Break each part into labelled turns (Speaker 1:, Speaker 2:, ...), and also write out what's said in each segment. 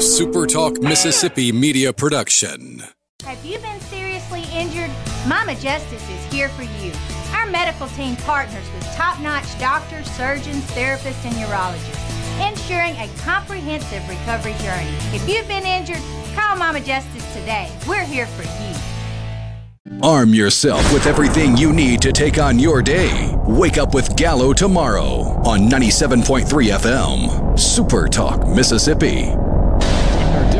Speaker 1: a Super Talk Mississippi media production.
Speaker 2: Have you been seriously injured? Mama Justice is here for you. Our medical team partners with top notch doctors, surgeons, therapists, and urologists, ensuring a comprehensive recovery journey. If you've been injured, call Mama Justice today. We're here for you.
Speaker 1: Arm yourself with everything you need to take on your day. Wake up with Gallo tomorrow on 97.3 FM, Super Talk, Mississippi.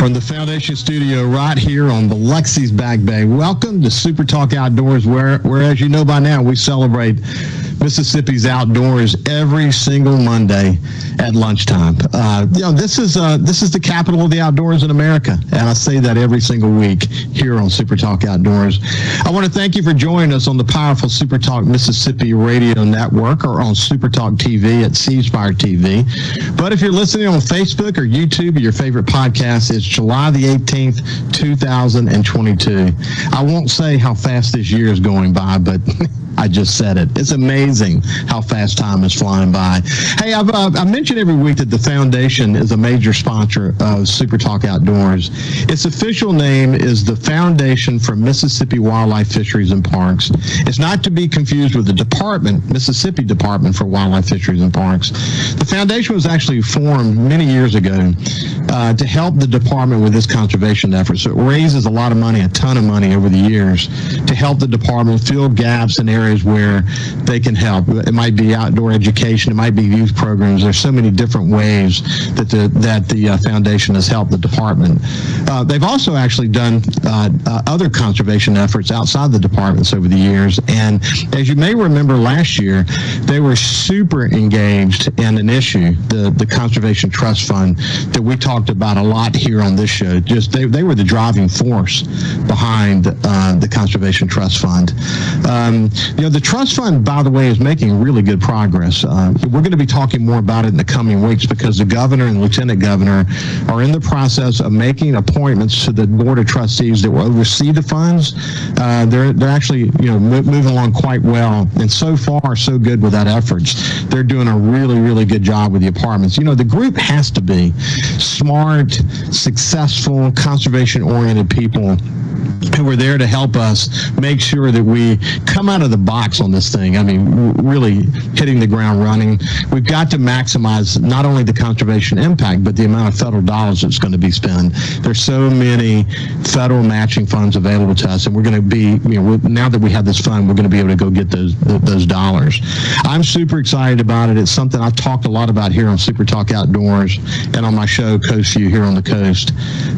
Speaker 3: From the Foundation Studio right here on the Biloxi's Back Bay. Welcome to Super Talk Outdoors, where, where, as you know by now, we celebrate Mississippi's outdoors every single Monday at lunchtime. Uh, you know, this is uh, this is the capital of the outdoors in America, and I say that every single week here on Super Talk Outdoors. I want to thank you for joining us on the powerful Super Talk Mississippi Radio Network or on Super Talk TV at C Spire TV. But if you're listening on Facebook or YouTube or your favorite podcast, it's July the 18th, 2022. I won't say how fast this year is going by, but I just said it. It's amazing how fast time is flying by. Hey, I've, uh, I mentioned every week that the foundation is a major sponsor of Super Talk Outdoors. Its official name is the Foundation for Mississippi Wildlife Fisheries and Parks. It's not to be confused with the Department, Mississippi Department for Wildlife Fisheries and Parks. The foundation was actually formed many years ago uh, to help the department with its conservation efforts. So it raises a lot of money, a ton of money over the years to help the department fill gaps in areas where they can help. It might be outdoor education, it might be youth programs. There's so many different ways that the that the uh, foundation has helped the department. Uh, they've also actually done uh, uh other conservation efforts outside the departments over the years. And as you may remember last year, they were super engaged in an issue, the the Conservation Trust Fund, that we talked about a lot here on this show. Just they, they were the driving force behind uh, the Conservation Trust Fund. Um, you know, the trust fund, by the way, is making really good progress. Uh, we're going to be talking more about it in the coming weeks because the governor and lieutenant governor are in the process of making appointments to the board of trustees that will oversee the funds. Uh, they're they're actually you know moving along quite well, and so far so good with that efforts. They're doing a really really good job with the apartments. You know, the group has to be smart, successful, conservation oriented people who are there to help us make sure that we come out of the box on this thing. I mean, really hitting the ground running. We've got to maximize not only the conservation impact, but the amount of federal dollars that's going to be spent. There's so many federal matching funds available to us, and we're going to be, you know, now that we have this fund, we're going to be able to go get those those dollars. I'm super excited about it. It's something I've talked a lot about here on Super Talk Outdoors and on my show Coast View here on the coast.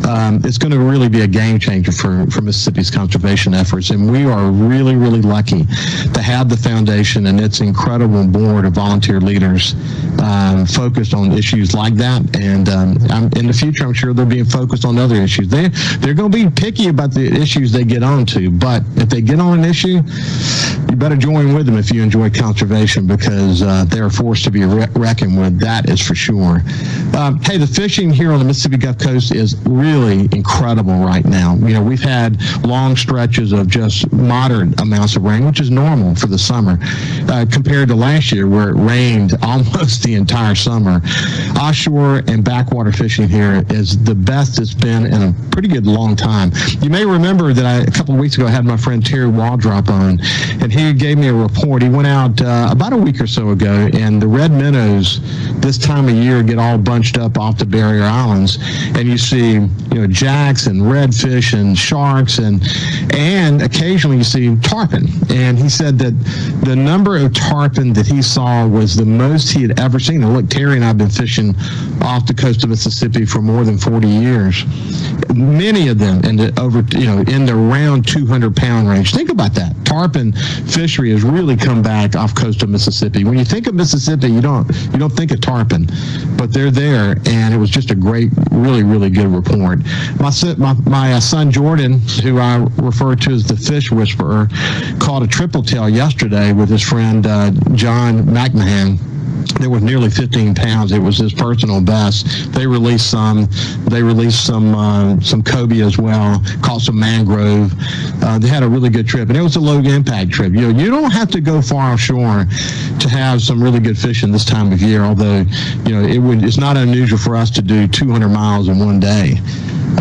Speaker 3: Um, it's going to really be a game changer for for Mississippi's conservation efforts. And we are really, really lucky to have the foundation and its incredible board of volunteer leaders um, focused on issues like that. And um, in the future, I'm sure they're being focused on other issues. They, they're going to be picky about the issues they get onto. But if they get on an issue, you better join with them if you enjoy conservation because uh, they're forced to be re- reckoned with. That is for sure. Um, hey, the fishing here on the Mississippi Gulf Coast is really incredible right now. You know, we've had long stretches of just moderate amounts of rain, which is normal for the summer, uh, compared to last year where it rained almost the entire summer. Offshore and backwater fishing here is the best it's been in a pretty good long time. You may remember that I, a couple of weeks ago I had my friend Terry Waldrop on, and he gave me a report. He went out uh, about a week or so ago, and the red minnows this time of year get all bunched up off the barrier islands, and you see you know jacks and redfish and sharks and and occasionally you see tarpon. And he said that the number of tarpon that he saw was the most he had ever seen. And look, Terry and I've been fishing off the coast of Mississippi for more than 40 years. Many of them in the over, you know, in the around 200 pound range. Think about that. Tarpon fishery has really come back off coast of Mississippi. When you think of Mississippi, you don't you don't think of tarpon, but they're there, and it was just a great, really, really good report. My my, my uh, son Jordan, who I refer to as the fish whisperer, caught a triple tail yesterday with his friend uh, John McMahon there was nearly 15 pounds. It was his personal best. They released some. They released some uh, some cobia as well. Caught some mangrove. Uh, they had a really good trip, and it was a low impact trip. You know, you don't have to go far offshore to have some really good fishing this time of year. Although, you know, it would. It's not unusual for us to do 200 miles in one day.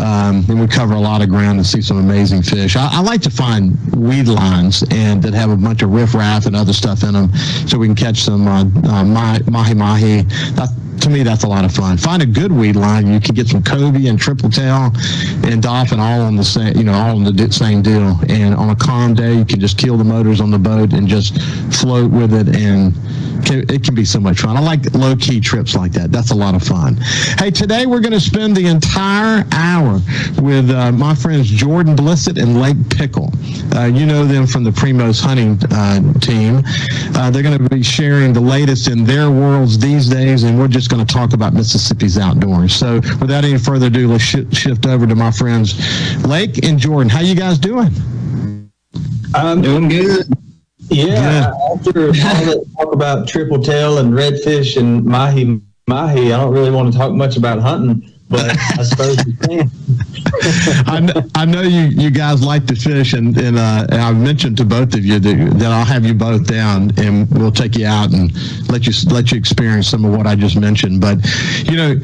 Speaker 3: Um, and we cover a lot of ground and see some amazing fish. I, I, like to find weed lines and that have a bunch of riffraff and other stuff in them, so we can catch some uh, uh, mahi mahi. That, to me, that's a lot of fun. Find a good weed line. You can get some cobia and triple tail and dolphin all on the same, you know, all on the same deal. And on a calm day, you can just kill the motors on the boat and just float with it and it can be so much fun. I like low key trips like that. That's a lot of fun. Hey, today we're going to spend the entire hour with uh, my friends Jordan Blissett and Lake Pickle. Uh, you know them from the Primos hunting uh, team. Uh, they're going to be sharing the latest in their worlds these days, and we're just going to talk about Mississippi's outdoors. So, without any further ado, let's sh- shift over to my friends Lake and Jordan. How you guys doing?
Speaker 4: I'm doing good. Yeah, after all that talk about triple tail and redfish and mahi mahi, I don't really want to talk much about hunting but I suppose you can.
Speaker 3: I, know, I know you, you guys like to fish, and, and, uh, and I've mentioned to both of you that, that I'll have you both down, and we'll take you out and let you let you experience some of what I just mentioned. But you know,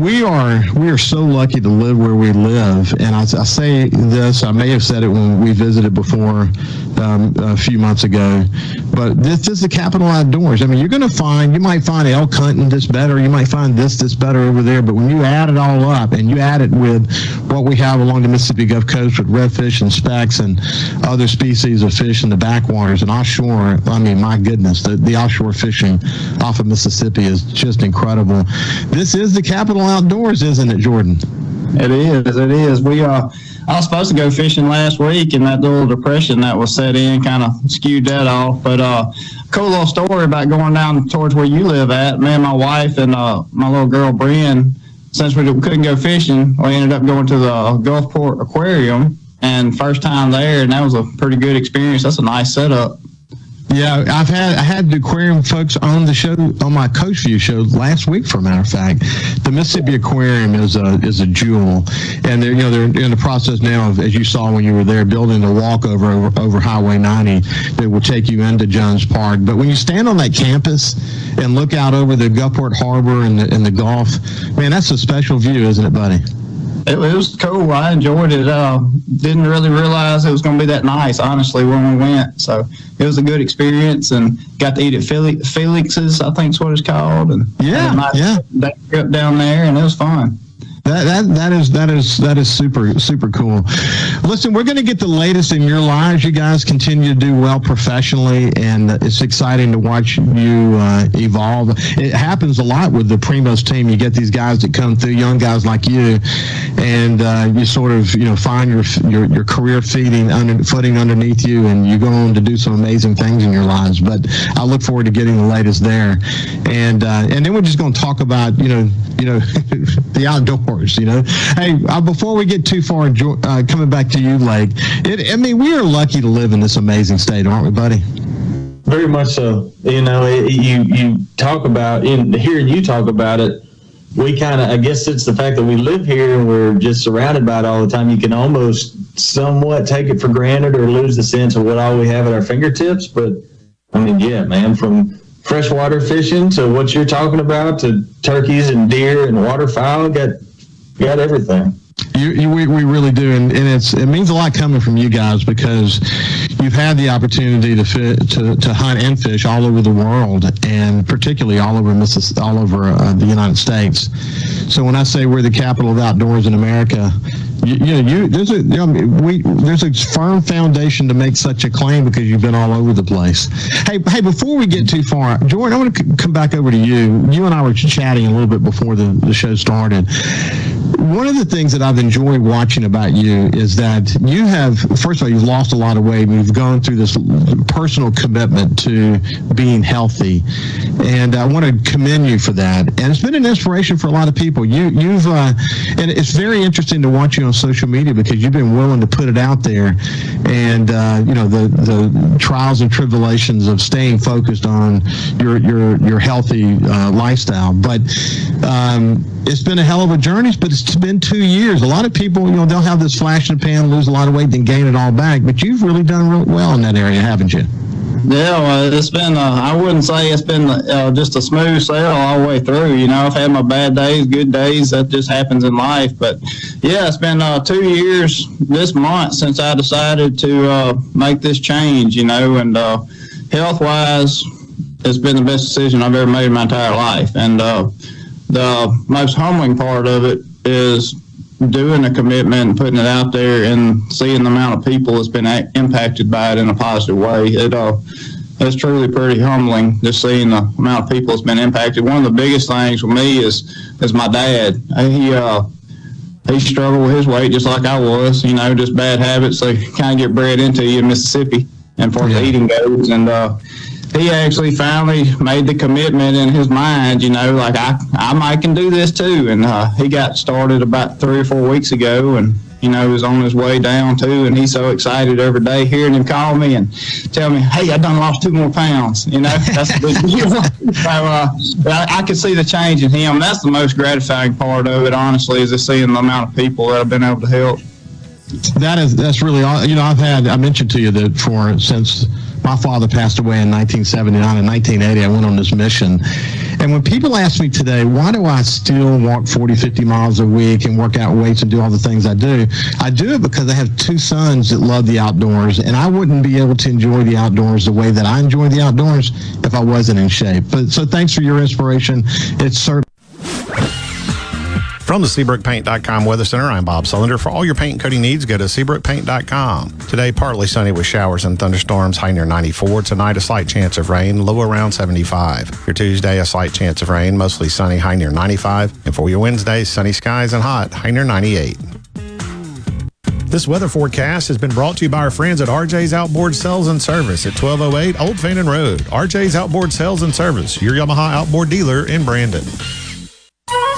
Speaker 3: we are we are so lucky to live where we live, and I, I say this. I may have said it when we visited before um, a few months ago, but this is the capital outdoors. I mean, you're going to find you might find elk hunting this better, you might find this this better over there, but when you add it all up and you add it with what we have along the Mississippi Gulf Coast with redfish and specks and other species of fish in the backwaters and offshore, I mean, my goodness, the, the offshore fishing off of Mississippi is just incredible. This is the capital outdoors, isn't it, Jordan?
Speaker 5: It is. It is. We are. Uh, I was supposed to go fishing last week, and that little depression that was set in kind of skewed that off. But uh, cool little story about going down towards where you live at. Me and my wife and uh, my little girl Brian since we couldn't go fishing, we ended up going to the Gulfport Aquarium and first time there, and that was a pretty good experience. That's a nice setup.
Speaker 3: Yeah, I've had I had the aquarium folks on the show on my Coast View show last week. For a matter of fact, the Mississippi Aquarium is a is a jewel, and they're you know they're in the process now of as you saw when you were there building the walkover over, over Highway 90 that will take you into Jones Park. But when you stand on that campus and look out over the Gulfport Harbor and the, and the Gulf, man, that's a special view, isn't it, buddy?
Speaker 5: It, was cool. I enjoyed it. Uh, didn't really realize it was going to be that nice, honestly, when we went. So it was a good experience and got to eat at Felix's, I think is what it's called. And
Speaker 3: yeah, nice yeah.
Speaker 5: trip down there, and it was fun.
Speaker 3: That, that that is that is that is super super cool. Listen, we're going to get the latest in your lives. You guys continue to do well professionally, and it's exciting to watch you uh, evolve. It happens a lot with the Primos team. You get these guys that come through, young guys like you, and uh, you sort of you know find your your, your career feeding under, footing underneath you, and you go on to do some amazing things in your lives. But I look forward to getting the latest there, and uh, and then we're just going to talk about you know you know the outdoors you know. Hey, uh, before we get too far, uh, coming back to you, Lake, it, I mean, we are lucky to live in this amazing state, aren't we, buddy?
Speaker 4: Very much so. You know, it, you you talk about in hearing you talk about it. We kind of, I guess it's the fact that we live here and we're just surrounded by it all the time. You can almost somewhat take it for granted or lose the sense of what all we have at our fingertips. But I mean, yeah, man, from freshwater fishing to what you're talking about to turkeys and deer and waterfowl, got got everything.
Speaker 3: You, you, we, we really do, and, and it's it means a lot coming from you guys because you've had the opportunity to fit, to, to hunt and fish all over the world, and particularly all over Missis, all over uh, the United States. So when I say we're the capital of outdoors in America, you, you know, you there's a you know, we there's a firm foundation to make such a claim because you've been all over the place. Hey, hey, before we get too far, Jordan, I want to c- come back over to you. You and I were chatting a little bit before the, the show started one of the things that I've enjoyed watching about you is that you have, first of all, you've lost a lot of weight. And you've gone through this personal commitment to being healthy, and I want to commend you for that. And it's been an inspiration for a lot of people. You, you've, uh, and it's very interesting to watch you on social media because you've been willing to put it out there, and uh, you know the the trials and tribulations of staying focused on your your your healthy uh, lifestyle. But um, it's been a hell of a journey, but it's been two years. A lot of people, you know, they'll have this flash in the pan, lose a lot of weight, then gain it all back. But you've really done real well in that area, haven't you?
Speaker 5: Yeah, well, it's been, uh, I wouldn't say it's been uh, just a smooth sail all the way through. You know, I've had my bad days, good days. That just happens in life. But yeah, it's been uh, two years this month since I decided to uh, make this change, you know, and uh, health wise, it's been the best decision I've ever made in my entire life. And uh, the most humbling part of it is doing a commitment and putting it out there and seeing the amount of people that's been a- impacted by it in a positive way. It uh, it's truly pretty humbling just seeing the amount of people that's been impacted. One of the biggest things for me is is my dad. He uh, he struggled with his weight just like I was. You know, just bad habits they kind of get bred into you in Mississippi, and far as
Speaker 3: Yeah.
Speaker 5: eating goes, and uh, he actually finally made the commitment in his mind, you know, like I, I might can do this too. And uh, he got started about three or four weeks ago and, you know, was on his way down too. And he's so excited every day hearing him call me and tell me, hey, I done lost two more pounds. You know, that's a big deal. so uh, I, I could see the change in him. That's the most gratifying part of it, honestly, is just seeing the amount of people that I've been able to help.
Speaker 3: That is that's really all. You know, I've had I mentioned to you that for since my father passed away in 1979 and 1980, I went on this mission. And when people ask me today, why do I still walk 40, 50 miles a week and work out weights and do all the things I do? I do it because I have two sons that love the outdoors, and I wouldn't be able to enjoy the outdoors the way that I enjoy the outdoors if I wasn't in shape. But so thanks for your inspiration. It's certainly
Speaker 6: From the SeabrookPaint.com Weather Center, I'm Bob Sullender. For all your paint and coating needs, go to SeabrookPaint.com. Today, partly sunny with showers and thunderstorms, high near 94. Tonight, a slight chance of rain, low around 75. Your Tuesday, a slight chance of rain, mostly sunny, high near 95. And for your Wednesday, sunny skies and hot, high near 98. This weather forecast has been brought to you by our friends at RJ's Outboard Sales and Service at 1208 Old Fannin Road. RJ's Outboard Sales and Service, your Yamaha outboard dealer in Brandon.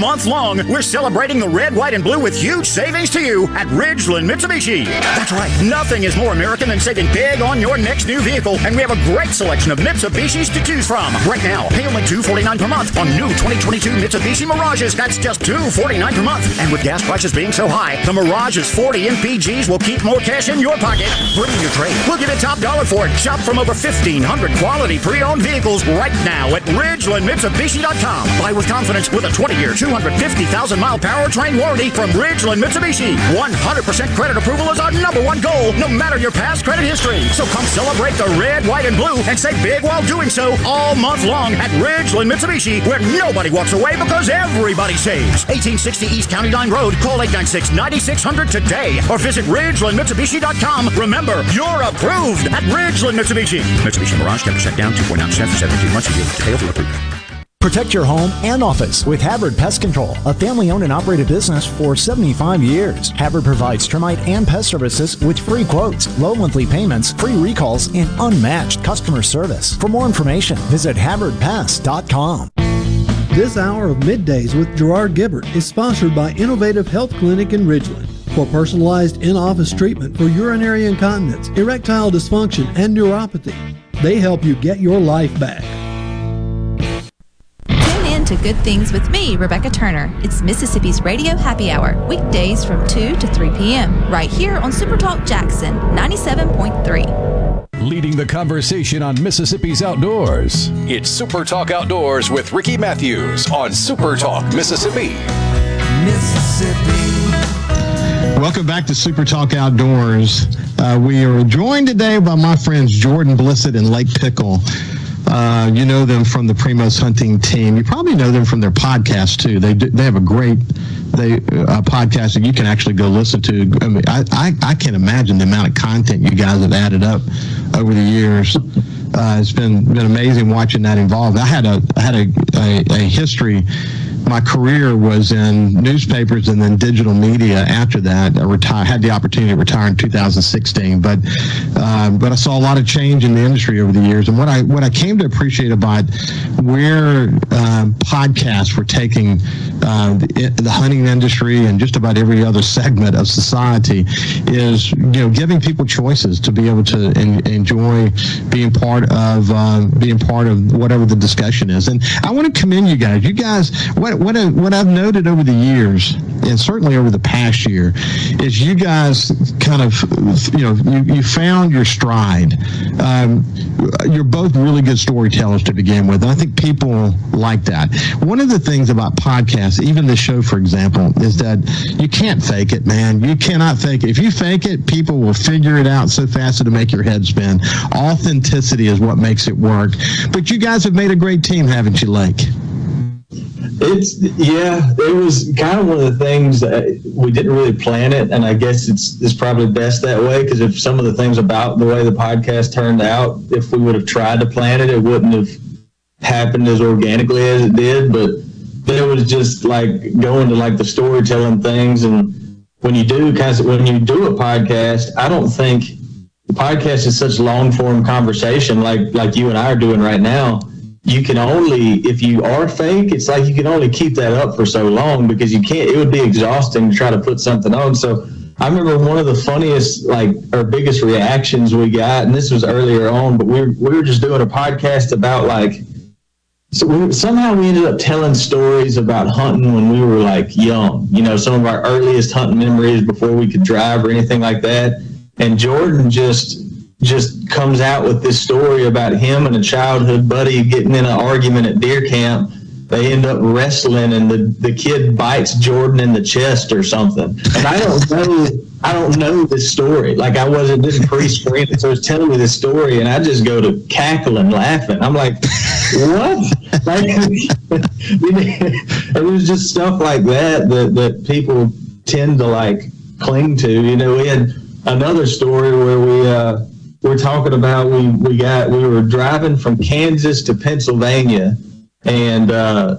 Speaker 7: month long, we're celebrating the red, white, and blue with huge savings to you at Ridgeland Mitsubishi. That's right, nothing is more American than saving big on your next new vehicle, and we have a great selection of Mitsubishis to choose from. Right now, pay only $249 per month on new 2022 Mitsubishi Mirages. That's just 249 per month. And with gas prices being so high, the Mirage's 40 MPGs will keep more cash in your pocket. Bring your trade. We'll give you top dollar for it. Shop from over 1,500 quality pre-owned vehicles right now at RidgelandMitsubishi.com. Buy with confidence with a 20-year, 250,000 mile powertrain warranty from Ridgeland Mitsubishi. 100% credit approval is our number one goal, no matter your past credit history. So come celebrate the red, white, and blue and save big while doing so all month long at Ridgeland Mitsubishi, where nobody walks away because everybody saves. 1860 East County Line Road. Call 896-9600 today or visit RidgelandMitsubishi.com. Remember, you're approved at Ridgeland Mitsubishi. Mitsubishi Mirage 10% down, 2.9% for 72 months. You to.
Speaker 8: Protect your home and office with Havard Pest Control, a family owned and operated business for 75 years. Havard provides termite and pest services with free quotes, low monthly payments, free recalls, and unmatched customer service. For more information, visit HavardPest.com.
Speaker 9: This hour of Middays with Gerard Gibert is sponsored by Innovative Health Clinic in Ridgeland. For personalized in office treatment for urinary incontinence, erectile dysfunction, and neuropathy, they help you get your life back.
Speaker 10: Tune in to Good Things with me, Rebecca Turner. It's Mississippi's Radio Happy Hour, weekdays from 2 to 3 p.m., right here on Supertalk Jackson 97.3
Speaker 11: leading the conversation on Mississippi's outdoors. It's Super Talk Outdoors with Ricky Mathews on Super Talk Mississippi.
Speaker 3: Mississippi. Welcome back to Super Talk Outdoors. Uh, we are joined today by my friends Jordan Blissett and Lake Pickle. Uh, you know them from the Primos Hunting team. You probably know them from their podcast too. They do, they have a great they uh, podcast that you can actually go listen to. I mean, I, I, I can't imagine the amount of content you guys have added up over the years. Uh, it's been been amazing watching that involved. I had a I had a, a, a history my career was in newspapers and then digital media. After that, I retired, had the opportunity to retire in 2016. But uh, but I saw a lot of change in the industry over the years, and what I what I came to appreciate about where uh, podcasts were taking uh, the, the, hunting industry and just about every other segment of society is you know giving people choices to be able to en- enjoy being part of uh, being part of whatever the discussion is. And I want to commend you guys. You guys, what what I, what I've noted over the years, and certainly over the past year, is you guys kind of you know you, you found your stride. Um, you're both really good storytellers to begin with. I think people like that. One of the things about podcasts, even the show, for example, is that you can't fake it, man. You cannot fake it. If you fake it, people will figure it out so fast it'll make your head spin. Authenticity is what makes it work. But you guys have made a great team, haven't you, Lake?
Speaker 4: It's yeah, it was kind of one of the things that we didn't really plan it, and I guess it's it's probably best that way because if some of the things about the way the podcast turned out, if we would have tried to plan it, it wouldn't have happened as organically as it did. But then it was just like going to like the storytelling things, and when you do kind of when you do a podcast, I don't think the podcast is such long form conversation like like you and I are doing right now you can only if you are fake it's like you can only keep that up for so long because you can't it would be exhausting to try to put something on. So i remember one of the funniest like our biggest reactions we got and this was earlier on but we were, we were just doing a podcast about like so we, somehow we ended up telling stories about hunting when we were like young you know some of our earliest hunting memories before we could drive or anything like that. And jordan just just comes out with this story about him and a childhood buddy getting in an argument at deer camp. They end up wrestling, and the, the kid bites Jordan in the chest or something. And I don't know, I don't know this story. Like I wasn't just pre-screened, so it's telling me this story, and I just go to cackling, laughing. I'm like, what? like, it was just stuff like that that that people tend to like cling to. You know, we had another story where we. uh we're talking about we we got we were driving from Kansas to Pennsylvania, and uh,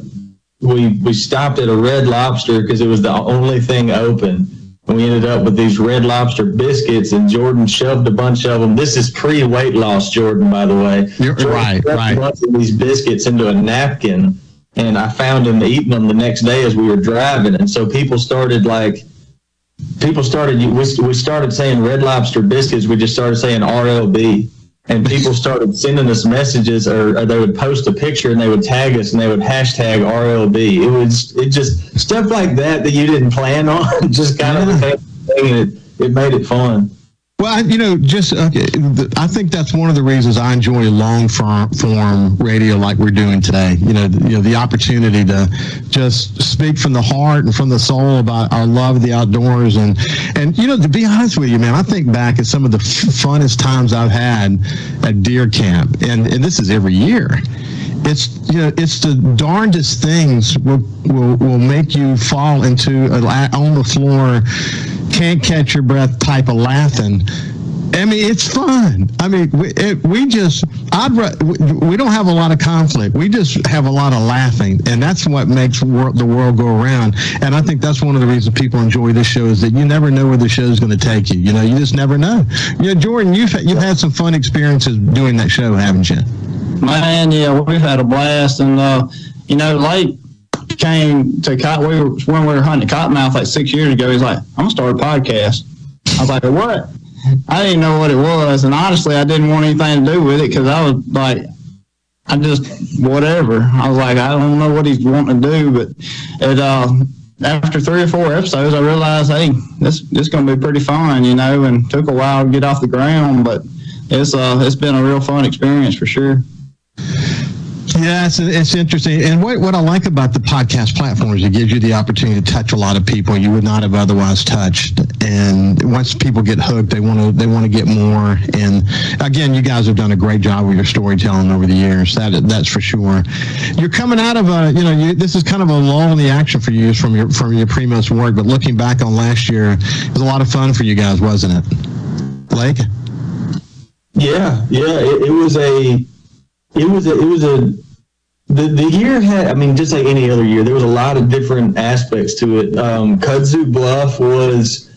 Speaker 4: we we stopped at a Red Lobster because it was the only thing open. And we ended up with these Red Lobster biscuits, and Jordan shoved a bunch of them. This is pre weight loss, Jordan, by the way.
Speaker 3: You're Jordan right, right.
Speaker 4: A bunch of these biscuits into a napkin, and I found him eating them the next day as we were driving. And so people started like people started we, we started saying red lobster biscuits we just started saying rlb and people started sending us messages or, or, they would post a picture and they would tag us and they would hashtag rlb it was it just stuff like that that you didn't plan on just kind of thing and it, it made it fun
Speaker 3: well, you know, just uh, I think that's one of the reasons I enjoy long form radio like we're doing today. You know, you know, the opportunity to just speak from the heart and from the soul about our love of the outdoors, and and you know, to be honest with you, man, I think back at some of the funnest times I've had at deer camp, and and this is every year. It's you know it's the darndest things will will, will make you fall into a, on the floor can't catch your breath type of laughing. I mean, it's fun. I mean, we, it, we just, I'd, we don't have a lot of conflict. We just have a lot of laughing, and that's what makes wor- the world go around. And I think that's one of the reasons people enjoy this show is that you never know where the show is going to take you. You know, you just never know. You know, Jordan, you've you've had some fun experiences doing that show, haven't you?
Speaker 5: Man, yeah, we've had a blast, and uh, you know, Lake came to cotton. We were, when we were hunting cottonmouth like six years ago. He's like, I'm gonna start a podcast. I was like, what? I didn't know what it was, and honestly, I didn't want anything to do with it because I was like, I just whatever. I was like, I don't know what he's wanting to do, but it. Uh, after three or four episodes, I realized, hey, this this gonna be pretty fun, you know, and took a while to get off the ground, but it's uh it's been a real fun experience for sure.
Speaker 3: Yeah, it's, it's interesting. And what, what I like about the podcast platform is it gives you the opportunity to touch a lot of people you would not have otherwise touched. And once people get hooked, they want to they want to get more. And again, you guys have done a great job with your storytelling over the years. That that's for sure. You're coming out of a you know you, this is kind of a lull in the action for you from your from your Primos work. But looking back on last year, it was a lot of fun for you guys, wasn't it, Blake?
Speaker 4: Yeah, yeah. It, it was a it was a, it was a the, the year had I mean just like any other year there was a lot of different aspects to it. Um, Kudzu Bluff was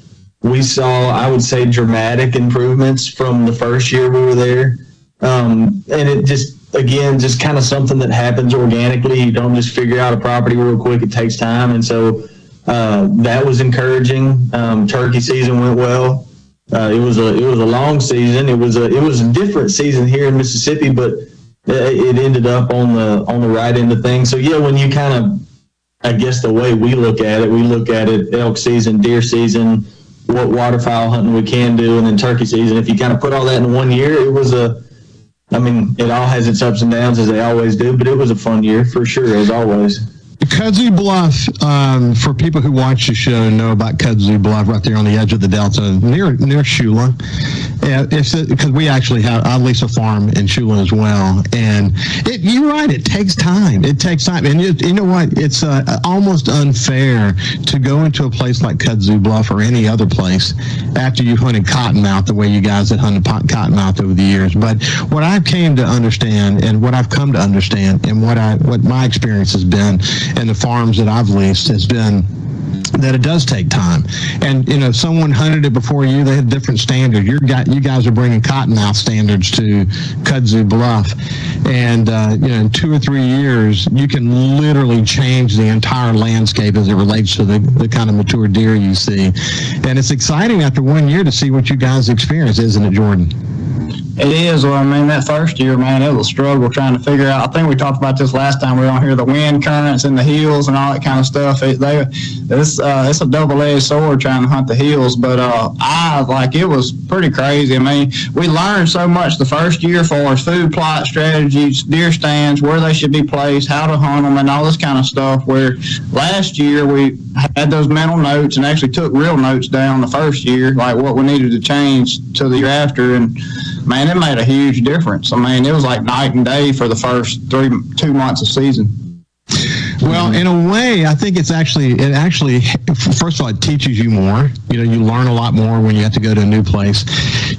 Speaker 4: we saw I would say dramatic improvements from the first year we were there, um, and it just again just kind of something that happens organically. You don't just figure out a property real quick. It takes time, and so uh, that was encouraging. Um, turkey season went well. Uh, it was a it was a long season. It was a it was a different season here in Mississippi, but it ended up on the on the right end of things. So yeah, when you kind of, I guess the way we look at it, we look at it elk season, deer season, what waterfowl hunting we can do, and then turkey season. If you kind of put all that in one year, it was a, I mean, it all has its ups and downs as they always do, but it was a fun year for sure, as always.
Speaker 3: Kudzu Bluff, um, for people who watch the show and know about Kudzu Bluff, right there on the edge of the Delta, near near Tchula. Because we actually have I lease a farm in Tchula as well, and it, you're right. It takes time. It takes time, and you, you know what? It's uh, almost unfair to go into a place like Kudzu Bluff or any other place after you've hunted cottonmouth the way you guys have hunted cottonmouth over the years. But what I've came to understand, and what I've come to understand, and what I what my experience has been and the farms that I've leased has been that it does take time. And you know, someone hunted it before you. They had different standards. You got you guys are bringing cottonmouth standards to Kudzu Bluff, and uh, you know, in two or three years, you can literally change the entire landscape as it relates to the, the kind of mature deer you see. And it's exciting after one year to see what you guys experience, isn't it, Jordan?
Speaker 5: It is. Well, I mean, that first year, man, it was a struggle trying to figure out. I think we talked about this last time. We were on here, the wind currents and the hills and all that kind of stuff. It, they, it's, uh, it's a double-edged sword trying to hunt the hills. But uh, I like it was pretty crazy. I mean, we learned so much the first year for as food plot strategies, deer stands, where they should be placed, how to hunt them, and all this kind of stuff. Where last year we had those mental notes and actually took real notes down the first year, like what we needed to change to the year after, and man, it made a huge difference. I mean, it was like night and day for the first three, two months of season.
Speaker 3: Well, in a way, I think it's actually it actually first of all it teaches you more. You know, you learn a lot more when you have to go to a new place.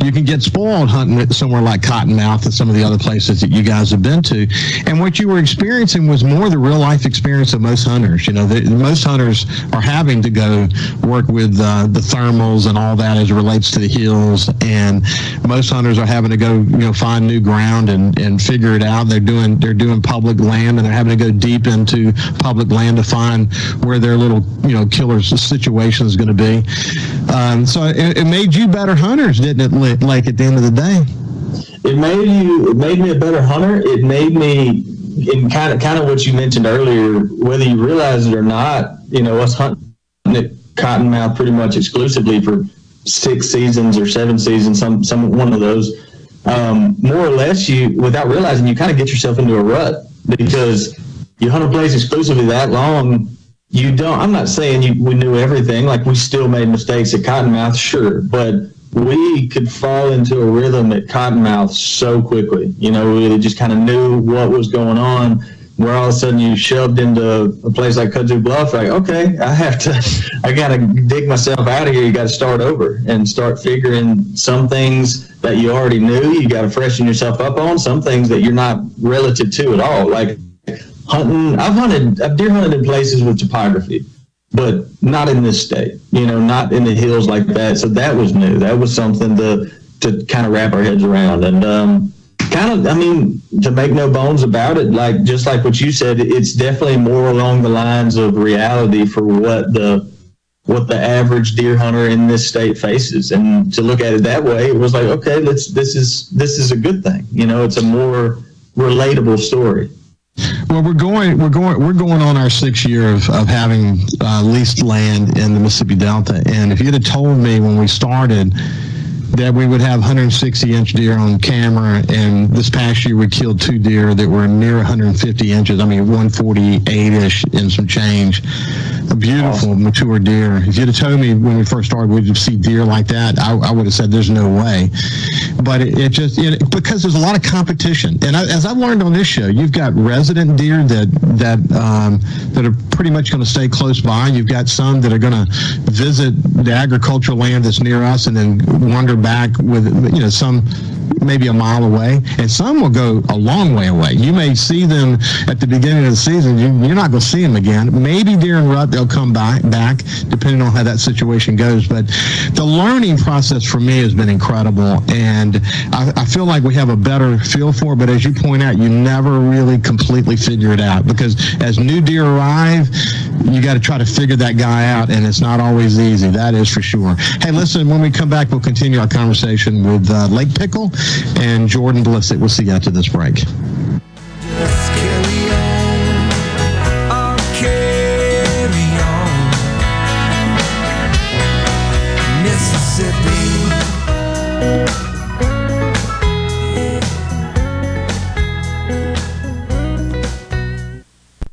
Speaker 3: You can get spoiled hunting somewhere like Cottonmouth and some of the other places that you guys have been to. And what you were experiencing was more the real life experience of most hunters. You know, the, most hunters are having to go work with uh, the thermals and all that as it relates to the hills, and most hunters are having to go you know find new ground and, and figure it out. They're doing they're doing public land and they're having to go deep into public land to find where their little you know killer situation is going to be. Um, so it, it, made you better hunters, didn't it? Like at the end of the day,
Speaker 4: it made you. It made me a better hunter. It made me in kind of kind of what you mentioned earlier, whether you realize it or not. You know, us hunting at Cottonmouth pretty much exclusively for six seasons or seven seasons, some some one of those. Um, more or less, you without realizing, you kind of get yourself into a rut because you hunt a place exclusively that long, you don't. I'm not saying you, we knew everything. Like we still made mistakes at Cottonmouth, sure, but we could fall into a rhythm at Cottonmouth so quickly. You know, we just kind of knew what was going on. Where all of a sudden you shoved into a place like Kudzu Bluff, like, okay, I have to, I got to dig myself out of here. You got to start over and start figuring some things that you already knew. You got to freshen yourself up on some things that you're not relative to at all. Like hunting. I've hunted. I've deer hunted in places with topography, but not in this state. You know, not in the hills like that. So that was new. That was something to to kind of wrap our heads around. And um, kind of, I mean, to make no bones about it, like just like what you said, it's definitely more along the lines of reality for what the what the average deer hunter in this state faces. And to look at it that way, it was like, okay, let's this is this is a good thing. You know, it's a more relatable story.
Speaker 3: Well, we're going, we're going, we're going on our sixth year of, of having uh, leased land in the Mississippi Delta. And if you'd have told me when we started that we would have 160 inch deer on camera, and this past year we killed two deer that were near 150 inches. I mean, 148 ish and some change. A beautiful awesome. mature deer. If you'd have told me when we first started we'd see deer like that, I, I would have said there's no way. But it, it just it, because there's a lot of competition, and I, as I've learned on this show, you've got resident deer that that um, that are pretty much going to stay close by. You've got some that are going to visit the agricultural land that's near us and then wander back with you know some maybe a mile away, and some will go a long way away. You may see them at the beginning of the season. You, are not going to see them again. Maybe during rut they'll come back, back depending on how that situation goes. But the learning process for me has been incredible, and I, I feel like we have a better feel for it. But as you point out, you never really completely figure it out because as new deer arrive, you got to try to figure that guy out, and it's not always easy. That is for sure. Hey, listen, when we come back, we'll continue our conversation with uh, Lake Pickle and Jordan Blissett. We'll see you after this break.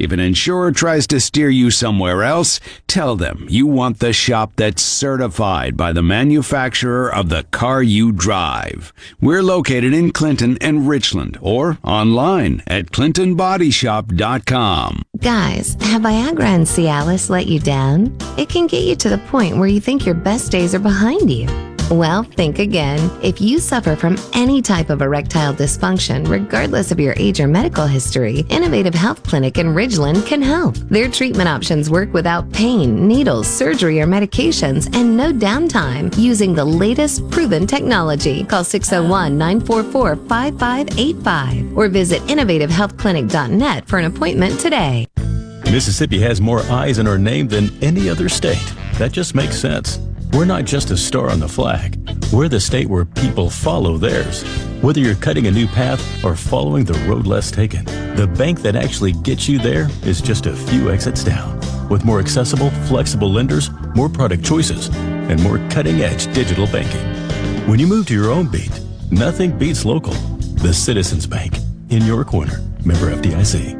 Speaker 12: If an insurer tries to steer you somewhere else, tell them you want the shop that's certified by the manufacturer of the car you drive. We're located in Clinton and Richland or online at clintonbodyshop.com.
Speaker 13: Guys, have Viagra and Cialis let you down? It can get you to the point where you think your best days are behind you. Well, think again. If you suffer from any type of erectile dysfunction, regardless of your age or medical history, Innovative Health Clinic in Ridgeland can help. Their treatment options work without pain, needles, surgery, or medications, and no downtime using the latest proven technology. Call 601 944 5585 or visit innovativehealthclinic.net for an appointment today.
Speaker 14: Mississippi has more eyes in her name than any other state. That just makes sense. We're not just a star on the flag. We're the state where people follow theirs. Whether you're cutting a new path or following the road less taken, the bank that actually gets you there is just a few exits down. With more accessible, flexible lenders, more product choices, and more cutting edge digital banking. When you move to your own beat, nothing beats local. The Citizens Bank, in your corner. Member FDIC.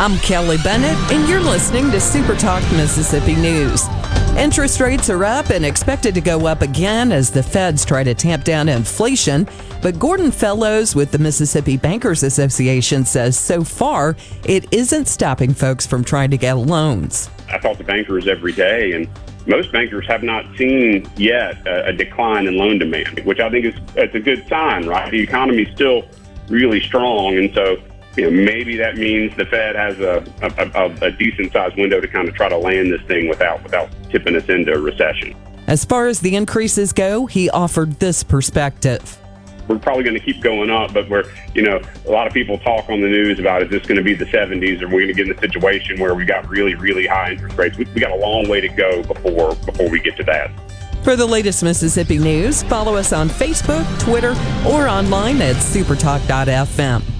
Speaker 15: I'm Kelly Bennett, and you're listening to Super Talk Mississippi News. Interest rates are up and expected to go up again as the feds try to tamp down inflation. But Gordon Fellows with the Mississippi Bankers Association says so far it isn't stopping folks from trying to get loans.
Speaker 16: I talk to bankers every day, and most bankers have not seen yet a, decline in loan demand, which I think is it's a good sign, right? The economy is still really strong, and so you know, maybe that means the Fed has a, a, a decent sized window to kind of try to land this thing without without tipping us into a recession.
Speaker 15: As far as the increases go, he offered this perspective.
Speaker 16: We're probably going to keep going up, but we're, you know, a lot of people talk on the news about is this going to be the 70s, or we're going to get in a situation where we got really, really high interest rates. We, we got a long way to go before before we get to that.
Speaker 15: For the latest Mississippi news, follow us on Facebook, Twitter, or online at supertalk.fm.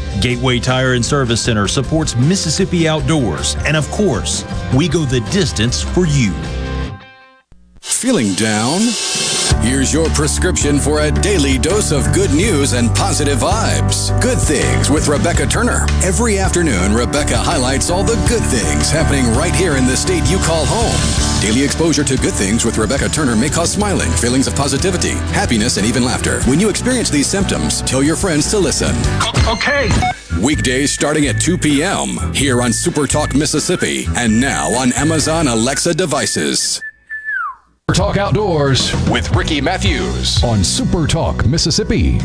Speaker 17: Gateway Tire and Service Center supports Mississippi outdoors, and of course, we go the distance for you.
Speaker 1: Feeling down? Here's your prescription for a daily dose of good news and positive vibes. Good Things with Rebecca Turner. Every afternoon, Rebecca highlights all the good things happening right here in the state you call home. Daily exposure to good things with Rebecca Turner may cause smiling, feelings of positivity, happiness, and even laughter. When you experience these symptoms, tell your friends to listen.
Speaker 7: Okay.
Speaker 1: Weekdays starting at 2 p.m. here on Super Talk Mississippi and now on Amazon Alexa devices.
Speaker 11: Super Talk Outdoors with Ricky Mathews on Super Talk Mississippi.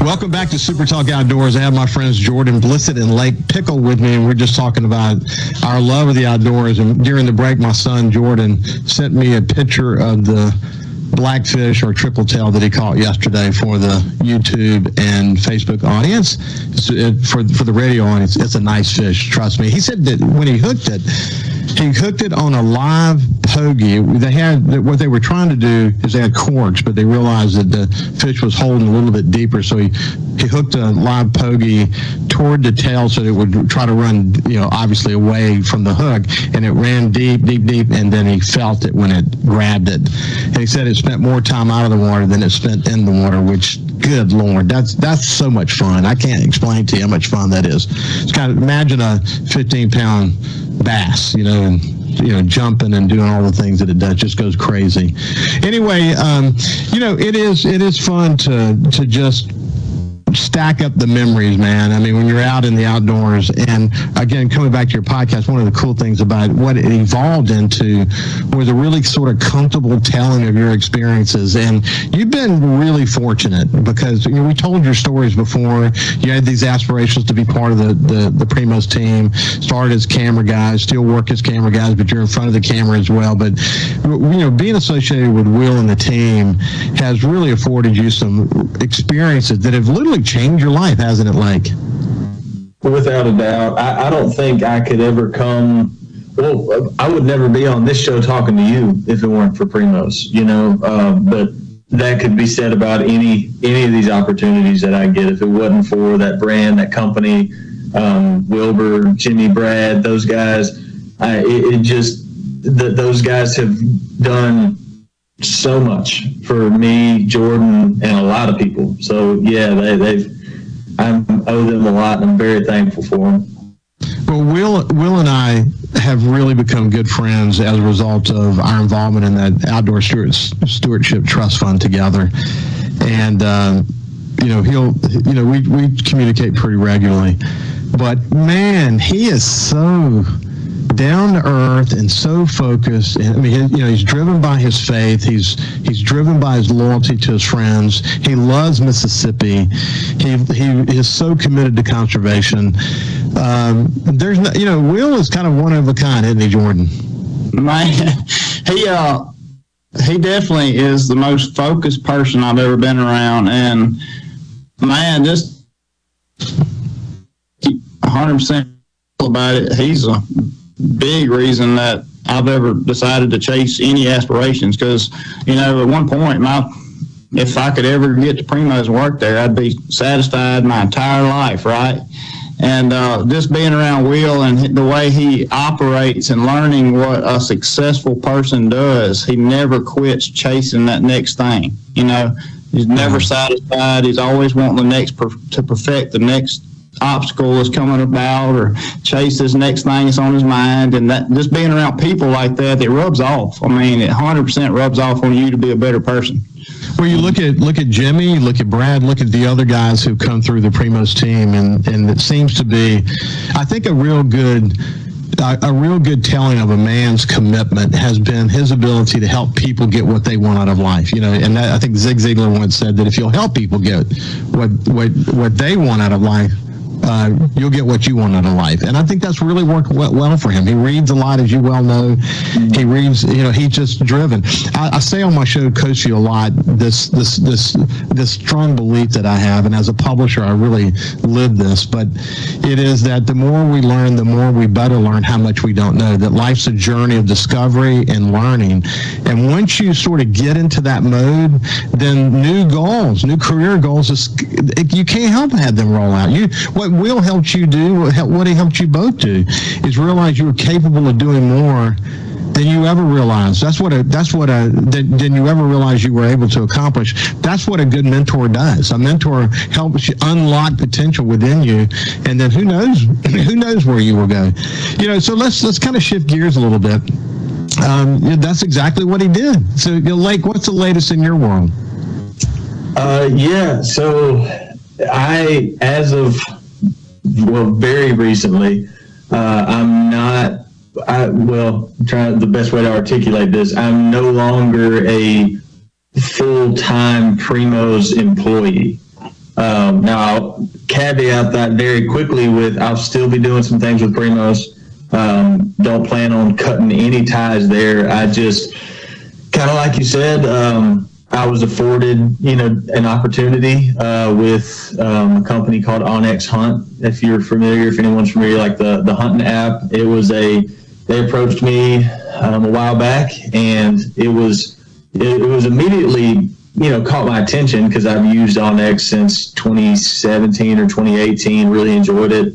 Speaker 3: Welcome back to Super Talk Outdoors. I have my friends Jordan Blissett and Lake Pickle with me, and we're just talking about our love of the outdoors. And during the break, my son Jordan sent me a picture of the blackfish or triple tail that he caught yesterday for the YouTube and Facebook audience. It, for for the radio audience, it's a nice fish. Trust me. He said that when he hooked it, he hooked it on a live pogie. They had what they were trying to do is they had corks, but they realized that the fish was holding a little bit deeper, so he he hooked a live pogie toward the tail so it would try to run, you know, obviously away from the hook, and it ran deep, deep, deep, and then he felt it when it grabbed it. And he said it spent more time out of the water than it spent in the water, which good lord, that's that's so much fun. I can't explain to you how much fun that is. It's kind of imagine a 15 pound bass, you know, and you know jumping and doing all the things that it does just goes crazy. Anyway um, you know it is it is fun to to just stack up the memories, man. I mean, when you're out in the outdoors, and again, coming back to your podcast, one of the cool things about what it evolved into was a really sort of comfortable telling of your experiences. And you've been really fortunate because you know, we told your stories before. You had these aspirations to be part of the, the, the Primos team, started as camera guys, still work as camera guys, but you're in front of the camera as well. But, you know, being associated with Will and the team has really afforded you some experiences that have literally changed your life, hasn't it, Lake?
Speaker 4: Without a doubt. I, I don't think I could ever come. Well, I would never be on this show talking to you if it weren't for Primos, you know. Uh, but that could be said about any any of these opportunities that I get. If it wasn't for that brand, that company, um, Wilbur, Jimmy, Brad, those guys, I, it, it just th- those guys have done so much for me, Jordan, and a lot of people. So yeah, they, they've I owe them a lot, and I'm very thankful for them.
Speaker 3: Well, Will, Will and I have really become good friends as a result of our involvement in that outdoor stewardship trust fund together, and uh, you know he'll you know we we communicate pretty regularly, but man, he is so down to earth and so focused. And, I mean, you know, he's driven by his faith. He's he's driven by his loyalty to his friends. He loves Mississippi. He he is so committed to conservation. Um, there's no, you know, Will is kind of one of a kind, isn't he, Jordan?
Speaker 5: Man, he uh he definitely is the most focused person I've ever been around, and man, just 100 percent about it. He's a big reason that I've ever decided to chase any aspirations because you know at one point my if I could ever get to Primos and work there, I'd be satisfied my entire life, right? And uh, just being around Will and the way he operates and learning what a successful person does, he never quits chasing that next thing. You know, he's never satisfied. He's always wanting the next per- to perfect the next obstacle is coming about or chase this next thing that's on his mind. And that just being around people like that, it rubs off. I mean, it 100% rubs off on you to be a better person.
Speaker 3: Well, you look at look at Jimmy, look at Brad, look at the other guys who have come through the Primos team, and and it seems to be, I think, a real good. A real good telling of a man's commitment has been his ability to help people get what they want out of life. You know, and that, I think Zig Ziglar once said that if you'll help people get what what what they want out of life, uh, you'll get what you want out of life. And I think that's really worked well, for him. He reads a lot, as you well know. He reads, you know, he's just driven. I, I say on my show, Coach You a lot, this this this this strong belief that I have, and as a publisher, I really live this. But it is that the more we learn, the more we better learn how much we don't know. That life's a journey of discovery and learning. And once you sort of get into that mode, then new goals, new career goals, is, you can't help but have them roll out. You what Will helped you do, what, what he helped you both do, is realize you were capable of doing more than you ever realized. That's what a that's what a than, than you ever realized you were able to accomplish. That's what a good mentor does. A mentor helps you unlock potential within you, and then who knows who knows where you will go. You know, so let's let's kind of shift gears a little bit. Um, that's exactly what he did. So, Lake, what's the latest in your world?
Speaker 4: Uh, yeah. So I, as of well, very recently, uh, I'm not. I well, try the best way to articulate this. I'm no longer a full time Primos employee. Um, now, I'll caveat that very quickly with I'll still be doing some things with Primos. Um, don't plan on cutting any ties there. I just kind of like you said. Um, I was afforded, you know, an opportunity uh, with um, a company called onX Hunt. If you're familiar, if anyone's familiar, like the the hunting app, it was a. They approached me um, a while back, and it was it, it was immediately you know caught my attention because I've used onX since 2017 or 2018. Really enjoyed it.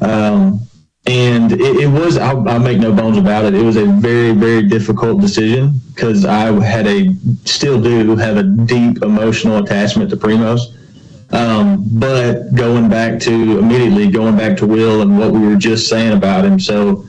Speaker 4: Um, and it, it was I'll, I'll, make no bones about it it was a very very difficult decision because i had a still do have a deep emotional attachment to primos um, but going back to immediately going back to will and what we were just saying about him so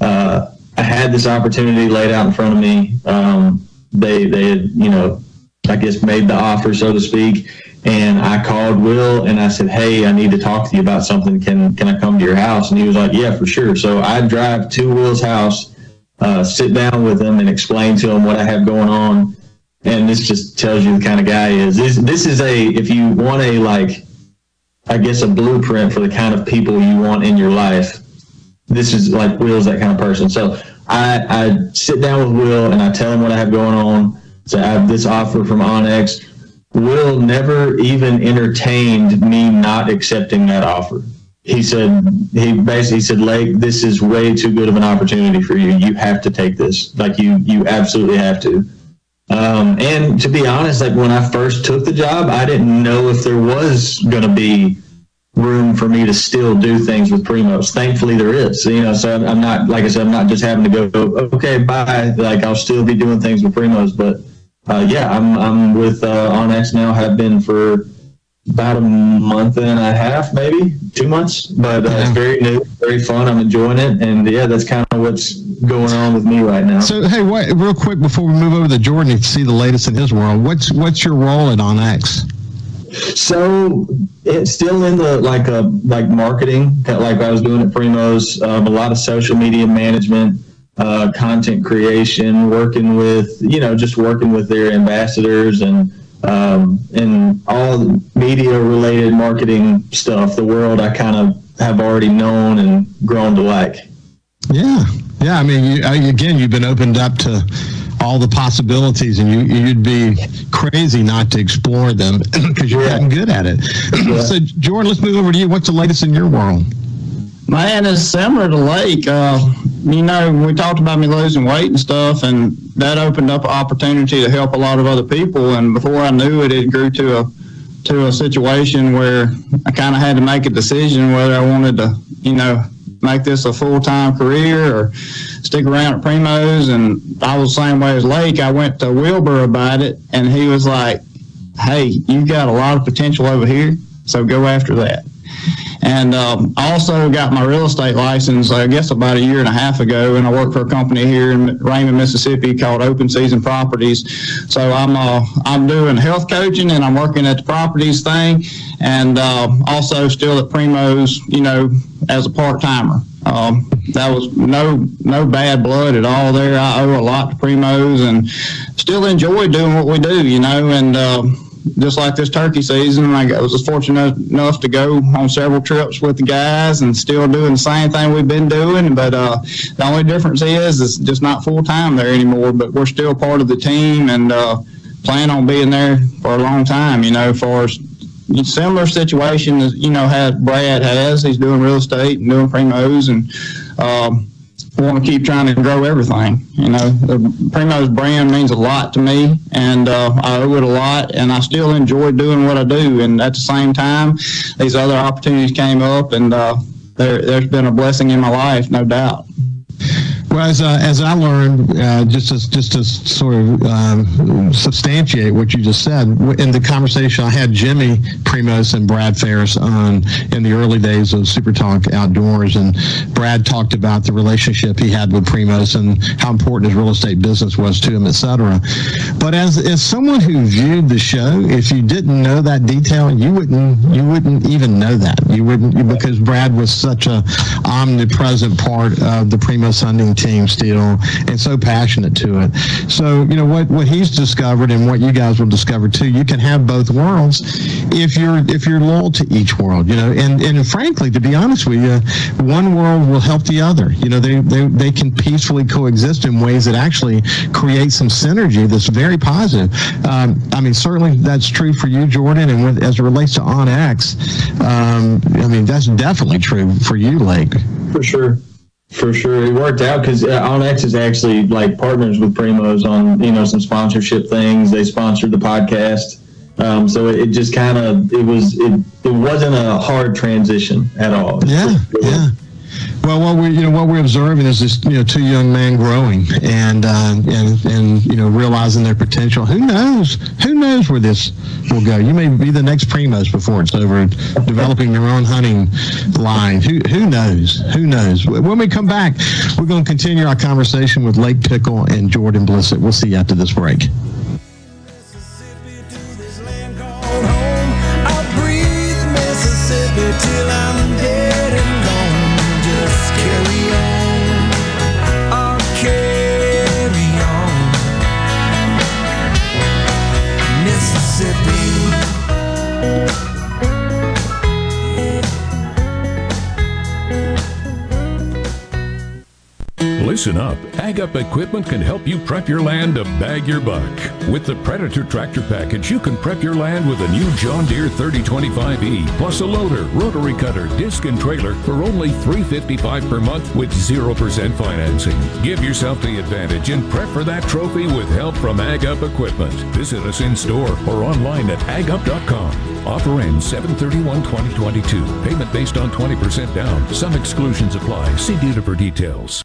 Speaker 4: uh, i had this opportunity laid out in front of me um, they they had you know i guess made the offer so to speak and I called Will and I said, "Hey, I need to talk to you about something. Can can I come to your house?" And he was like, "Yeah, for sure." So I drive to Will's house, uh, sit down with him, and explain to him what I have going on. And this just tells you the kind of guy he is. This this is a if you want a like, I guess a blueprint for the kind of people you want in your life. This is like Will's that kind of person. So I I sit down with Will and I tell him what I have going on. So I have this offer from onX Will never even entertained me not accepting that offer. He said, he basically said, Lake, this is way too good of an opportunity for you. You have to take this. Like you, you absolutely have to. Um, and to be honest, like when I first took the job, I didn't know if there was going to be room for me to still do things with Primos. Thankfully, there is. You know, so I'm not like I said, I'm not just having to go. Okay, bye. Like I'll still be doing things with Primos, but uh, yeah, I'm I'm with uh, onX now. Have been for about a month and a half, maybe two months. But uh, it's very new, very fun. I'm enjoying it, and yeah, that's kind of what's going on with me right now.
Speaker 3: So hey, what, real quick before we move over to Jordan to see the latest in his world, what's what's your role at onX?
Speaker 4: So it's still in the like uh, like marketing, like I was doing at Primos. Um, a lot of social media management, uh, content creation, working with you know just working with their ambassadors and um, and all media related marketing stuff. The world I kind of have already known and grown to like.
Speaker 3: Yeah, yeah. I mean, you, again, you've been opened up to all the possibilities, and you you'd be crazy not to explore them because you're yeah. getting good at it. Yeah. so, Jordan, let's move over to you. What's the latest in your world?
Speaker 5: Man, it's similar to Lake. Uh, you know, we talked about me losing weight and stuff, and that opened up an opportunity to help a lot of other people. And before I knew it, it grew to a to a situation where I kind of had to make a decision whether I wanted to, you know, make this a full time career or stick around at Primos. And I was the same way as Lake. I went to Wilbur about it, and he was like, "Hey, you've got a lot of potential over here, so go after that." And um, also got my real estate license, I guess, about a year and a half ago. And I work for a company here in Raymond, Mississippi called Open Season Properties. So I'm uh, I'm doing health coaching and I'm working at the properties thing, and uh, also still at Primos, you know, as a part timer. Um, that was no no bad blood at all there. I owe a lot to Primos and still enjoy doing what we do, you know, and. Uh, just like this turkey season, I was fortunate enough to go on several trips with the guys and still doing the same thing we've been doing. But uh, the only difference is it's just not full time there anymore. But we're still part of the team and uh, plan on being there for a long time. You know, for similar situation as you know had Brad has. He's doing real estate and doing primos and. Um, want to keep trying to grow everything. You know, the Primos brand means a lot to me, and uh, I owe it a lot, and I still enjoy doing what I do. And at the same time, these other opportunities came up, and uh, there, there's been a blessing in my life, no doubt.
Speaker 3: Well, as, uh, as I learned, uh, just to, just to sort of um, substantiate what you just said, in the conversation I had Jimmy Primos and Brad Ferris on in the early days of Super Talk Outdoors, and Brad talked about the relationship he had with Primos and how important his real estate business was to him, etc. But as as someone who viewed the show, if you didn't know that detail, you wouldn't you wouldn't even know that. You wouldn't because Brad was such a omnipresent part of the Primos hunting team still and so passionate to it. So, you know, what, what he's discovered and what you guys will discover too, you can have both worlds if you're if you're loyal to each world, you know, and, and frankly, to be honest with you, one world will help the other. You know, they, they, they can peacefully coexist in ways that actually create some synergy that's very positive. Um, I mean, certainly that's true for you, Jordan, and with, as it relates to OnX, um, I mean, that's definitely true for you, Lake.
Speaker 4: For sure. For sure, it worked out because onX is actually like partners with Primos on you know some sponsorship things. They sponsored the podcast, um, so it, it just kind of it was it it wasn't a hard transition at all.
Speaker 3: Yeah, yeah. Well, what we you know what we're observing is this you know two young men growing and uh, and and you know realizing their potential. Who knows? Who knows where this will go? You may be the next Primos before it's over. Developing your own hunting line. Who who knows? Who knows? When we come back, we're going to continue our conversation with Lake Pickle and Jordan Blissett. We'll see you after this break.
Speaker 11: Listen up. Ag Up Equipment can help you prep your land to bag your buck. With the Predator Tractor Package, you can prep your land with a new John Deere 3025E, plus a loader, rotary cutter, disc, and trailer for only 355 per month with 0% financing. Give yourself the advantage and prep for that trophy with help from Ag Up Equipment. Visit us in store or online at agup.com. Offer ends 731 2022. Payment based on 20% down. Some exclusions apply. See dealer for details.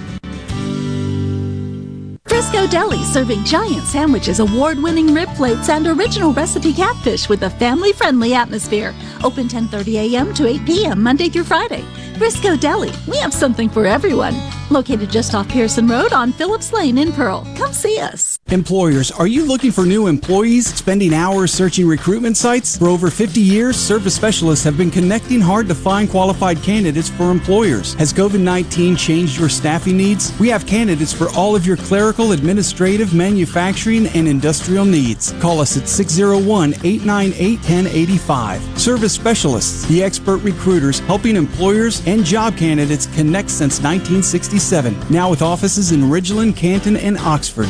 Speaker 18: Frisco Deli serving giant sandwiches, award winning rib plates, and original recipe catfish with a family friendly atmosphere. Open 10:30 a.m. to 8 p.m. Monday through Friday. Frisco Deli, we have something for everyone. Located just off Pearson Road on Phillips Lane in Pearl. Come see us.
Speaker 19: Employers, are you looking for new employees, spending hours searching recruitment sites? For over 50 years, service specialists have been connecting hard to find qualified candidates for employers. Has COVID 19 changed your staffing needs? We have candidates for all of your clerical, administrative, manufacturing, and industrial needs. Call us at 601 898 1085. Service specialists, the expert recruiters helping employers and job candidates connect since 1967. Now with offices in Ridgeland, Canton, and Oxford.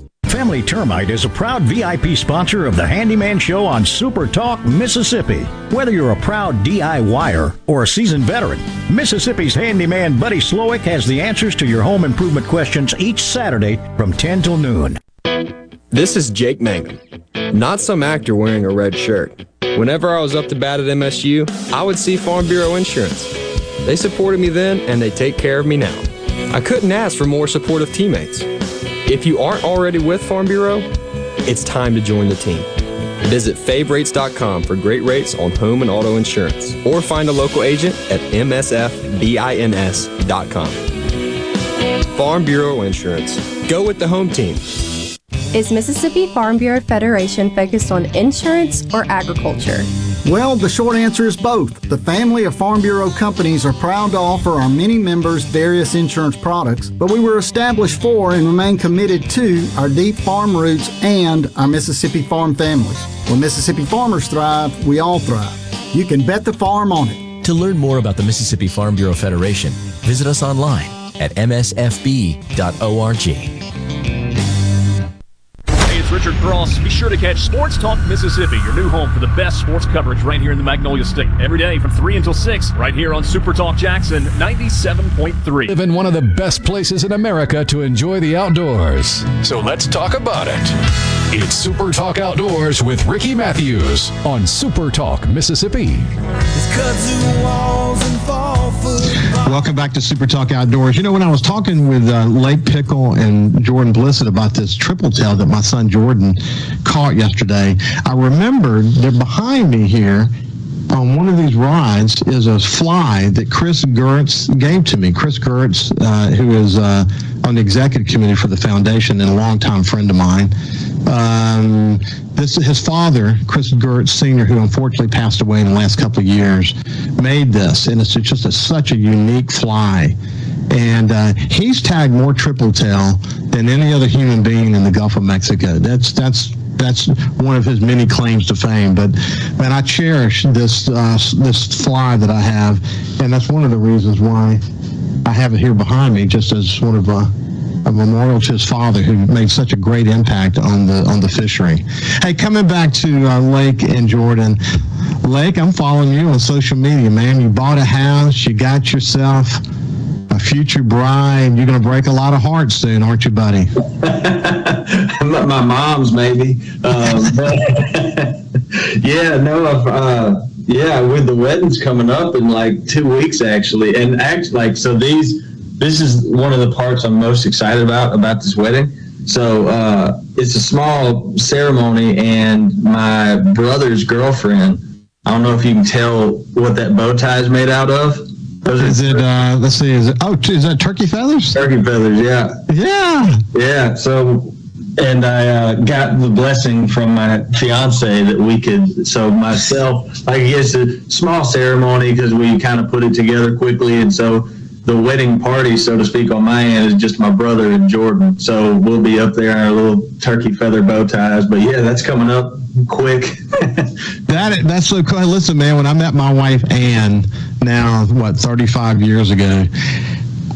Speaker 20: Family Termite is a proud VIP sponsor of the Handyman Show on Super Talk, Mississippi. Whether you're a proud DIYer or a seasoned veteran, Mississippi's handyman Buddy Slowick has the answers to your home improvement questions each Saturday from 10 till noon.
Speaker 21: This is Jake Mangum, not some actor wearing a red shirt. Whenever I was up to bat at MSU, I would see Farm Bureau Insurance. They supported me then, and they take care of me now. I couldn't ask for more supportive teammates. If you aren't already with Farm Bureau, it's time to join the team. Visit favrates.com for great rates on home and auto insurance, or find a local agent at msfbins.com. Farm Bureau Insurance. Go with the home team.
Speaker 22: Is Mississippi Farm Bureau Federation focused on insurance or agriculture?
Speaker 23: Well, the short answer is both. The family of Farm Bureau companies are proud to offer our many members various insurance products, but we were established for and remain committed to our deep farm roots and our Mississippi farm families. When Mississippi farmers thrive, we all thrive. You can bet the farm on it.
Speaker 24: To learn more about the Mississippi Farm Bureau Federation, visit us online at msfb.org.
Speaker 25: Hey, it's Richard Cross. Be sure to catch Sports Talk Mississippi, your new home for the best sports coverage right here in the Magnolia State. Every day from 3 until 6, right here on Super Talk Jackson 97.3.
Speaker 11: Live in one of the best places in America to enjoy the outdoors. So let's talk about it. It's Super Talk Outdoors with Ricky Mathews on Super Talk Mississippi.
Speaker 3: Welcome back to Super Talk Outdoors. You know, when I was talking with uh, Lake Pickle and Jordan Blissett about this triple tail that my son Jordan caught yesterday, I remembered that behind me here on one of these rides is a fly that Chris Gertz gave to me. Chris Gertz, uh, who is uh, on the executive committee for the foundation and a longtime friend of mine. Um, this his father, Chris Gertz Sr., who unfortunately passed away in the last couple of years, made this, and it's just a, such a unique fly. And uh, he's tagged more triple tail than any other human being in the Gulf of Mexico. That's that's that's one of his many claims to fame. But man, I cherish this uh, this fly that I have, and that's one of the reasons why I have it here behind me, just as one of uh, a memorial to his father, who made such a great impact on the on the fishery. Hey, coming back to uh, Lake and Jordan. Lake, I'm following you on social media, man. You bought a house, you got yourself a future bride. You're going to break a lot of hearts soon, aren't you, buddy?
Speaker 4: my mom's maybe. Um, yeah, no, I've, uh, yeah, with the weddings coming up in like two weeks actually, and act like so these. This is one of the parts I'm most excited about about this wedding. So uh, it's a small ceremony, and my brother's girlfriend I don't know if you can tell what that bow tie is made out of. Those
Speaker 3: Is it? Uh, let's see. Is it? Oh, is that turkey feathers?
Speaker 4: Turkey feathers, yeah.
Speaker 3: Yeah.
Speaker 4: Yeah. So, and I uh, got the blessing from my fiance that we could. So myself, I guess a small ceremony because we kind of put it together quickly, and so the wedding party, so to speak, on my end is just my brother and Jordan. So we'll be up there in our little turkey feather bow ties. But yeah, that's coming up quick.
Speaker 3: That that's so cool. Listen, man, when I met my wife Ann, now what, 35 years ago.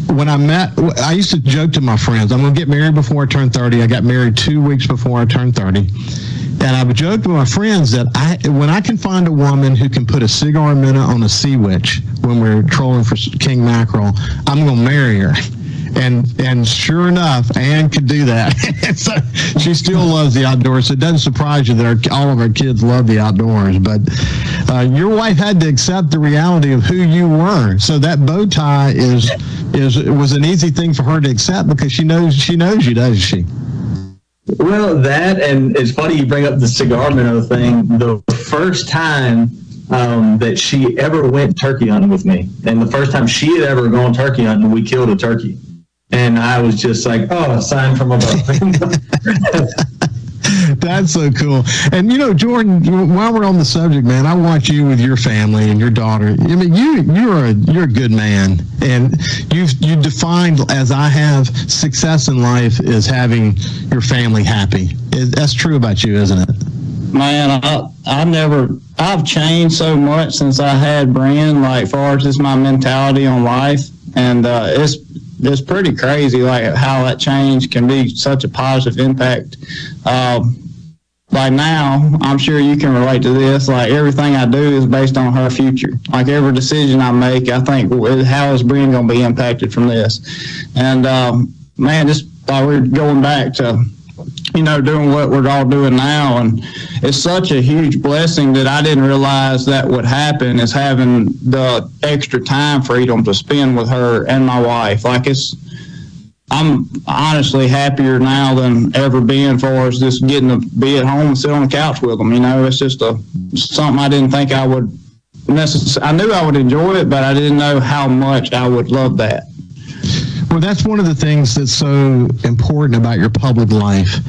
Speaker 3: When I met, I used to joke to my friends, I'm going to get married before I turn 30. I got married two weeks before I turned 30. And I would joke to my friends that I, when I can find a woman who can put a cigar minute on a sea witch when we're trolling for king mackerel, I'm going to marry her. And and sure enough, Anne could do that. so she still loves the outdoors. It doesn't surprise you that our, all of our kids love the outdoors. But uh, your wife had to accept the reality of who you were. So that bow tie is is was an easy thing for her to accept because she knows she knows you, doesn't she?
Speaker 4: Well, that and it's funny you bring up the cigar minnow thing. The first time um, that she ever went turkey hunting with me, and the first time she had ever gone turkey hunting, we killed a turkey, and I was just like, "Oh, a sign from above."
Speaker 3: That's so cool. And you know, Jordan, while we're on the subject, man, I want you with your family and your daughter. I mean, you you're a you're a good man, and you've you defined as I have success in life is having your family happy. That's true about you, isn't it?
Speaker 5: Man, I, I never, I've changed so much since I had Brand, like, far as just my mentality on life. And uh, it's, it's pretty crazy, like, how that change can be such a positive impact. Um, now, I'm sure you can relate to this. Like everything I do is based on her future. Like every decision I make, I think, how is Brian going to be impacted from this? And um, man, just like we're going back to you know, doing what we're all doing now. And it's such a huge blessing that I didn't realize that would happen is having the extra time freedom to spend with her and my wife. Like it's, I'm honestly happier now than ever been for us just getting to be at home and sit on the couch with them. You know, it's just a something I didn't think I would necessarily, I knew I would enjoy it, but I didn't know how much I would love that.
Speaker 3: Well, that's one of the things that's so important about your public life.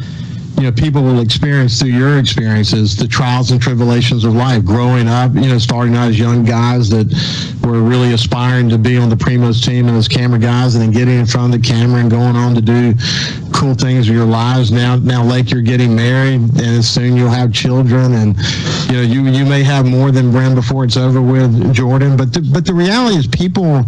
Speaker 3: You know, people will experience through your experiences the trials and tribulations of life. Growing up, you know, starting out as young guys that were really aspiring to be on the Primos team and as camera guys, and then getting in front of the camera and going on to do cool things with your lives. Now, now, like you're getting married, and soon you'll have children, and you know, you you may have more than Bren before it's over with, Jordan. But the, but the reality is, people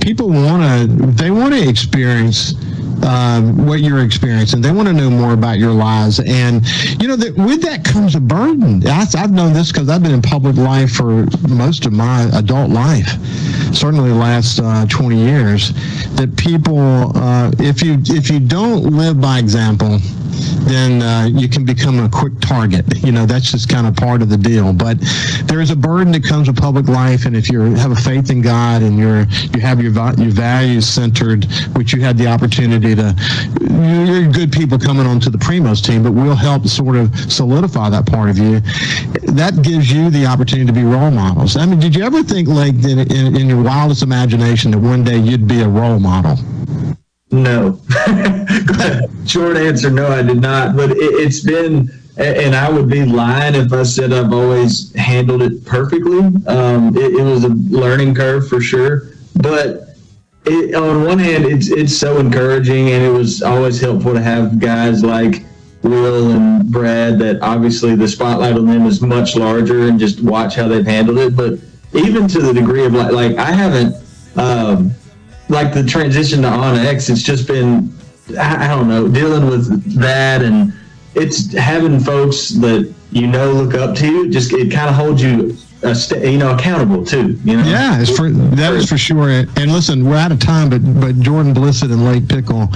Speaker 3: people want to they want to experience um, what you're experiencing. They want to know more about your lives, and you know that with that comes a burden. I, I've known this because I've been in public life for most of my adult life, certainly the last uh, 20 years. That people, uh, if you if you don't live by example, then uh, you can become a quick target. You know, that's just kind of part of the deal. But there is a burden that comes with public life, and if you have a faith in God and you're you have your your values centered, which you had the opportunity to, you're good people coming onto the Primos team, but we'll help sort of solidify that part of you. That gives you the opportunity to be role models. I mean, did you ever think, like, in, in, in your wildest imagination, that one day you'd be a role model?
Speaker 4: No. Short answer, no, I did not. But it, it's been, and I would be lying if I said I've always handled it perfectly. Um, it, it was a learning curve for sure. But it, on one hand, it's it's so encouraging, and it was always helpful to have guys like Will and Brad. That obviously the spotlight on them is much larger, and just watch how they've handled it. But even to the degree of like, like I haven't. Um, like the transition to onX, it's just been I, don't know dealing with that, and it's having folks that you know look up to. Just it kind of holds you, uh, st- you know, accountable too. You know.
Speaker 3: Yeah, it's for that is for sure. And listen, we're out of time, but but Jordan Blissett and Lake Pickle,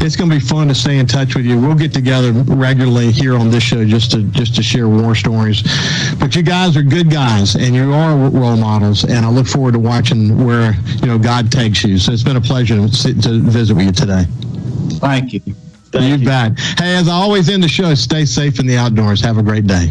Speaker 3: it's going to be fun to stay in touch with you. We'll get together regularly here on this show just to just to share war stories. But you guys are good guys, and you are role models, and I look forward to watching where you know God takes you. So it's been a pleasure to, sit, to visit with you today.
Speaker 5: Thank you.
Speaker 3: you bet. Hey, as I always end the show, stay safe in the outdoors. Have a great day.